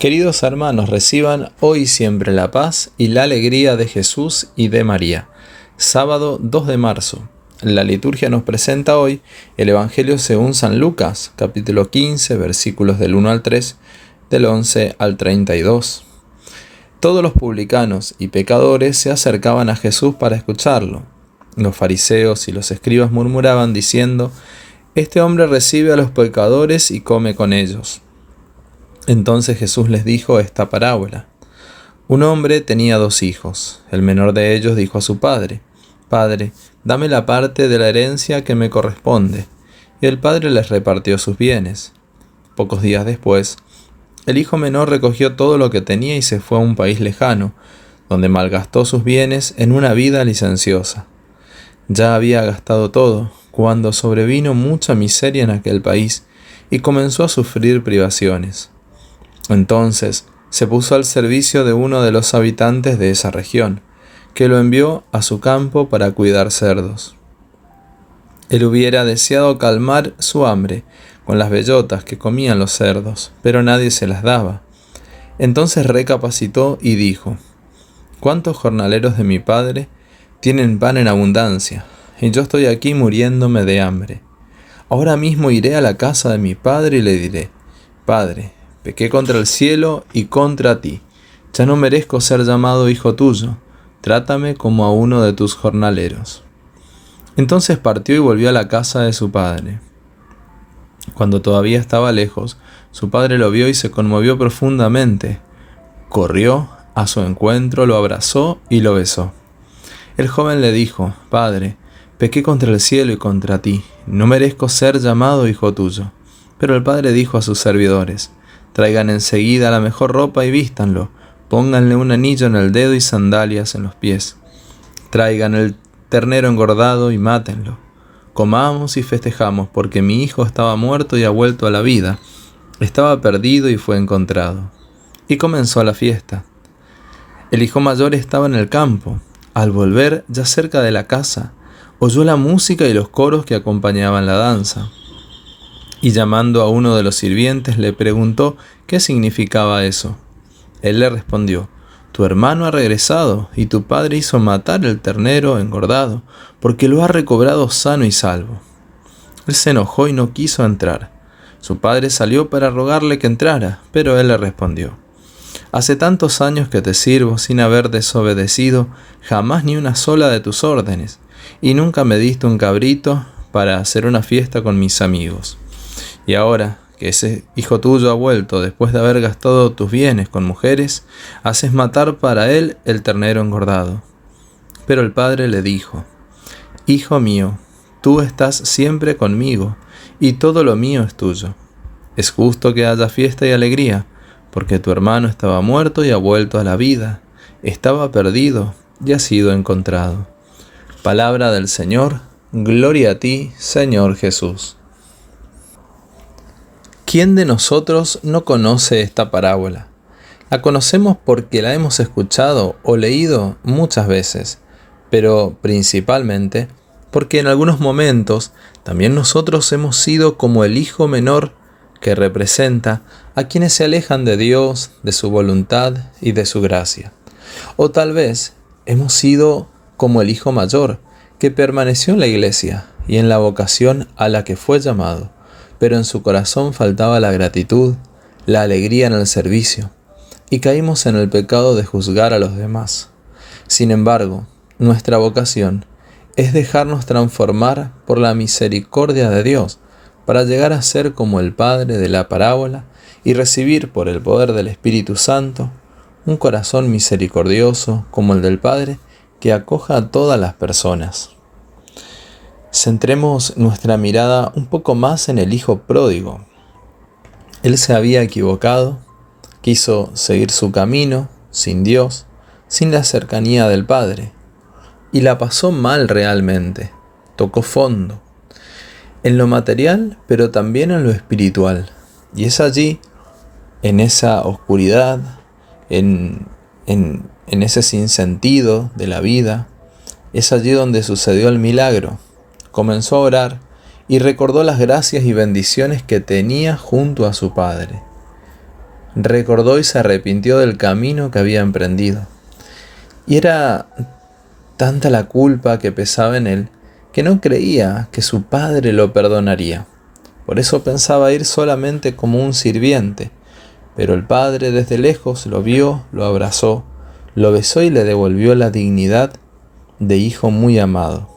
Queridos hermanos, reciban hoy siempre la paz y la alegría de Jesús y de María. Sábado 2 de marzo. La liturgia nos presenta hoy el Evangelio según San Lucas, capítulo 15, versículos del 1 al 3, del 11 al 32. Todos los publicanos y pecadores se acercaban a Jesús para escucharlo. Los fariseos y los escribas murmuraban diciendo, Este hombre recibe a los pecadores y come con ellos. Entonces Jesús les dijo esta parábola. Un hombre tenía dos hijos. El menor de ellos dijo a su padre, Padre, dame la parte de la herencia que me corresponde. Y el padre les repartió sus bienes. Pocos días después, el hijo menor recogió todo lo que tenía y se fue a un país lejano, donde malgastó sus bienes en una vida licenciosa. Ya había gastado todo, cuando sobrevino mucha miseria en aquel país y comenzó a sufrir privaciones. Entonces se puso al servicio de uno de los habitantes de esa región, que lo envió a su campo para cuidar cerdos. Él hubiera deseado calmar su hambre con las bellotas que comían los cerdos, pero nadie se las daba. Entonces recapacitó y dijo, ¿Cuántos jornaleros de mi padre tienen pan en abundancia, y yo estoy aquí muriéndome de hambre? Ahora mismo iré a la casa de mi padre y le diré, Padre, Pequé contra el cielo y contra ti. Ya no merezco ser llamado hijo tuyo. Trátame como a uno de tus jornaleros. Entonces partió y volvió a la casa de su padre. Cuando todavía estaba lejos, su padre lo vio y se conmovió profundamente. Corrió a su encuentro, lo abrazó y lo besó. El joven le dijo, Padre, pequé contra el cielo y contra ti, no merezco ser llamado hijo tuyo. Pero el padre dijo a sus servidores, Traigan enseguida la mejor ropa y vístanlo. Pónganle un anillo en el dedo y sandalias en los pies. Traigan el ternero engordado y mátenlo. Comamos y festejamos, porque mi hijo estaba muerto y ha vuelto a la vida. Estaba perdido y fue encontrado. Y comenzó la fiesta. El hijo mayor estaba en el campo. Al volver, ya cerca de la casa, oyó la música y los coros que acompañaban la danza y llamando a uno de los sirvientes le preguntó qué significaba eso. Él le respondió, Tu hermano ha regresado y tu padre hizo matar el ternero engordado, porque lo ha recobrado sano y salvo. Él se enojó y no quiso entrar. Su padre salió para rogarle que entrara, pero él le respondió, Hace tantos años que te sirvo sin haber desobedecido jamás ni una sola de tus órdenes, y nunca me diste un cabrito para hacer una fiesta con mis amigos. Y ahora que ese hijo tuyo ha vuelto después de haber gastado tus bienes con mujeres, haces matar para él el ternero engordado. Pero el padre le dijo, Hijo mío, tú estás siempre conmigo, y todo lo mío es tuyo. Es justo que haya fiesta y alegría, porque tu hermano estaba muerto y ha vuelto a la vida, estaba perdido y ha sido encontrado. Palabra del Señor, gloria a ti, Señor Jesús. ¿Quién de nosotros no conoce esta parábola? La conocemos porque la hemos escuchado o leído muchas veces, pero principalmente porque en algunos momentos también nosotros hemos sido como el hijo menor que representa a quienes se alejan de Dios, de su voluntad y de su gracia. O tal vez hemos sido como el hijo mayor que permaneció en la iglesia y en la vocación a la que fue llamado pero en su corazón faltaba la gratitud, la alegría en el servicio, y caímos en el pecado de juzgar a los demás. Sin embargo, nuestra vocación es dejarnos transformar por la misericordia de Dios para llegar a ser como el Padre de la parábola y recibir por el poder del Espíritu Santo un corazón misericordioso como el del Padre que acoja a todas las personas. Centremos nuestra mirada un poco más en el hijo pródigo. Él se había equivocado, quiso seguir su camino, sin Dios, sin la cercanía del Padre, y la pasó mal realmente, tocó fondo, en lo material, pero también en lo espiritual. Y es allí, en esa oscuridad, en, en, en ese sinsentido de la vida, es allí donde sucedió el milagro comenzó a orar y recordó las gracias y bendiciones que tenía junto a su Padre. recordó y se arrepintió del camino que había emprendido. Y era tanta la culpa que pesaba en él que no creía que su padre lo perdonaría. Por eso pensaba ir solamente como un sirviente. Pero el padre desde lejos lo vio, lo abrazó, lo besó y le devolvió la dignidad de hijo muy amado.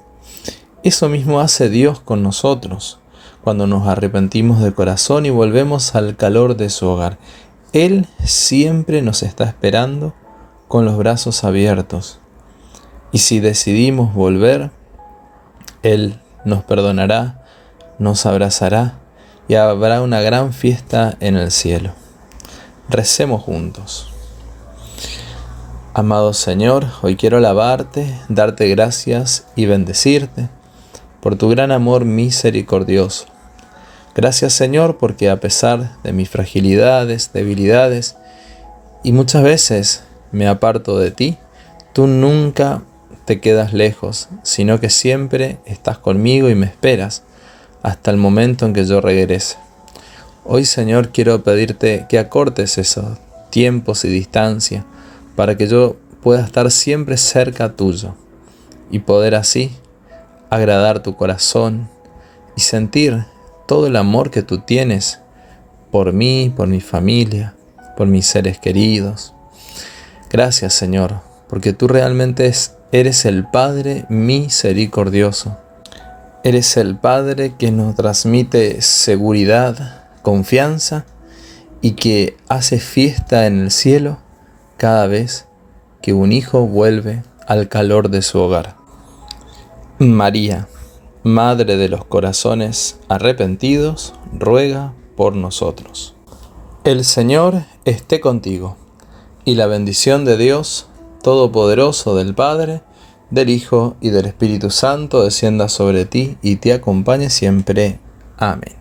Eso mismo hace Dios con nosotros, cuando nos arrepentimos de corazón y volvemos al calor de su hogar. Él siempre nos está esperando con los brazos abiertos. Y si decidimos volver, Él nos perdonará, nos abrazará y habrá una gran fiesta en el cielo. Recemos juntos. Amado Señor, hoy quiero alabarte, darte gracias y bendecirte por tu gran amor misericordioso. Gracias Señor porque a pesar de mis fragilidades, debilidades y muchas veces me aparto de ti, tú nunca te quedas lejos, sino que siempre estás conmigo y me esperas hasta el momento en que yo regrese. Hoy Señor quiero pedirte que acortes esos tiempos y distancia para que yo pueda estar siempre cerca tuyo y poder así agradar tu corazón y sentir todo el amor que tú tienes por mí, por mi familia, por mis seres queridos. Gracias Señor, porque tú realmente eres el Padre misericordioso. Eres el Padre que nos transmite seguridad, confianza y que hace fiesta en el cielo cada vez que un hijo vuelve al calor de su hogar. María, Madre de los corazones arrepentidos, ruega por nosotros. El Señor esté contigo, y la bendición de Dios Todopoderoso del Padre, del Hijo y del Espíritu Santo descienda sobre ti y te acompañe siempre. Amén.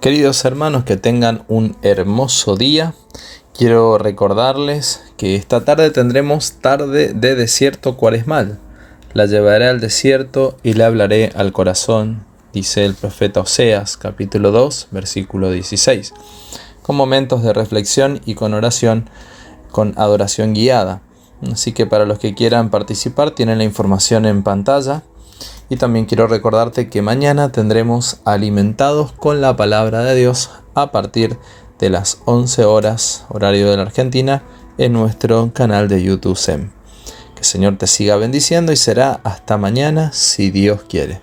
Queridos hermanos, que tengan un hermoso día Quiero recordarles que esta tarde tendremos tarde de desierto cuaresmal. La llevaré al desierto y le hablaré al corazón, dice el profeta Oseas, capítulo 2, versículo 16, con momentos de reflexión y con oración, con adoración guiada. Así que para los que quieran participar tienen la información en pantalla. Y también quiero recordarte que mañana tendremos alimentados con la palabra de Dios a partir de las 11 horas horario de la Argentina en nuestro canal de YouTube SEM. El Señor te siga bendiciendo y será hasta mañana si Dios quiere.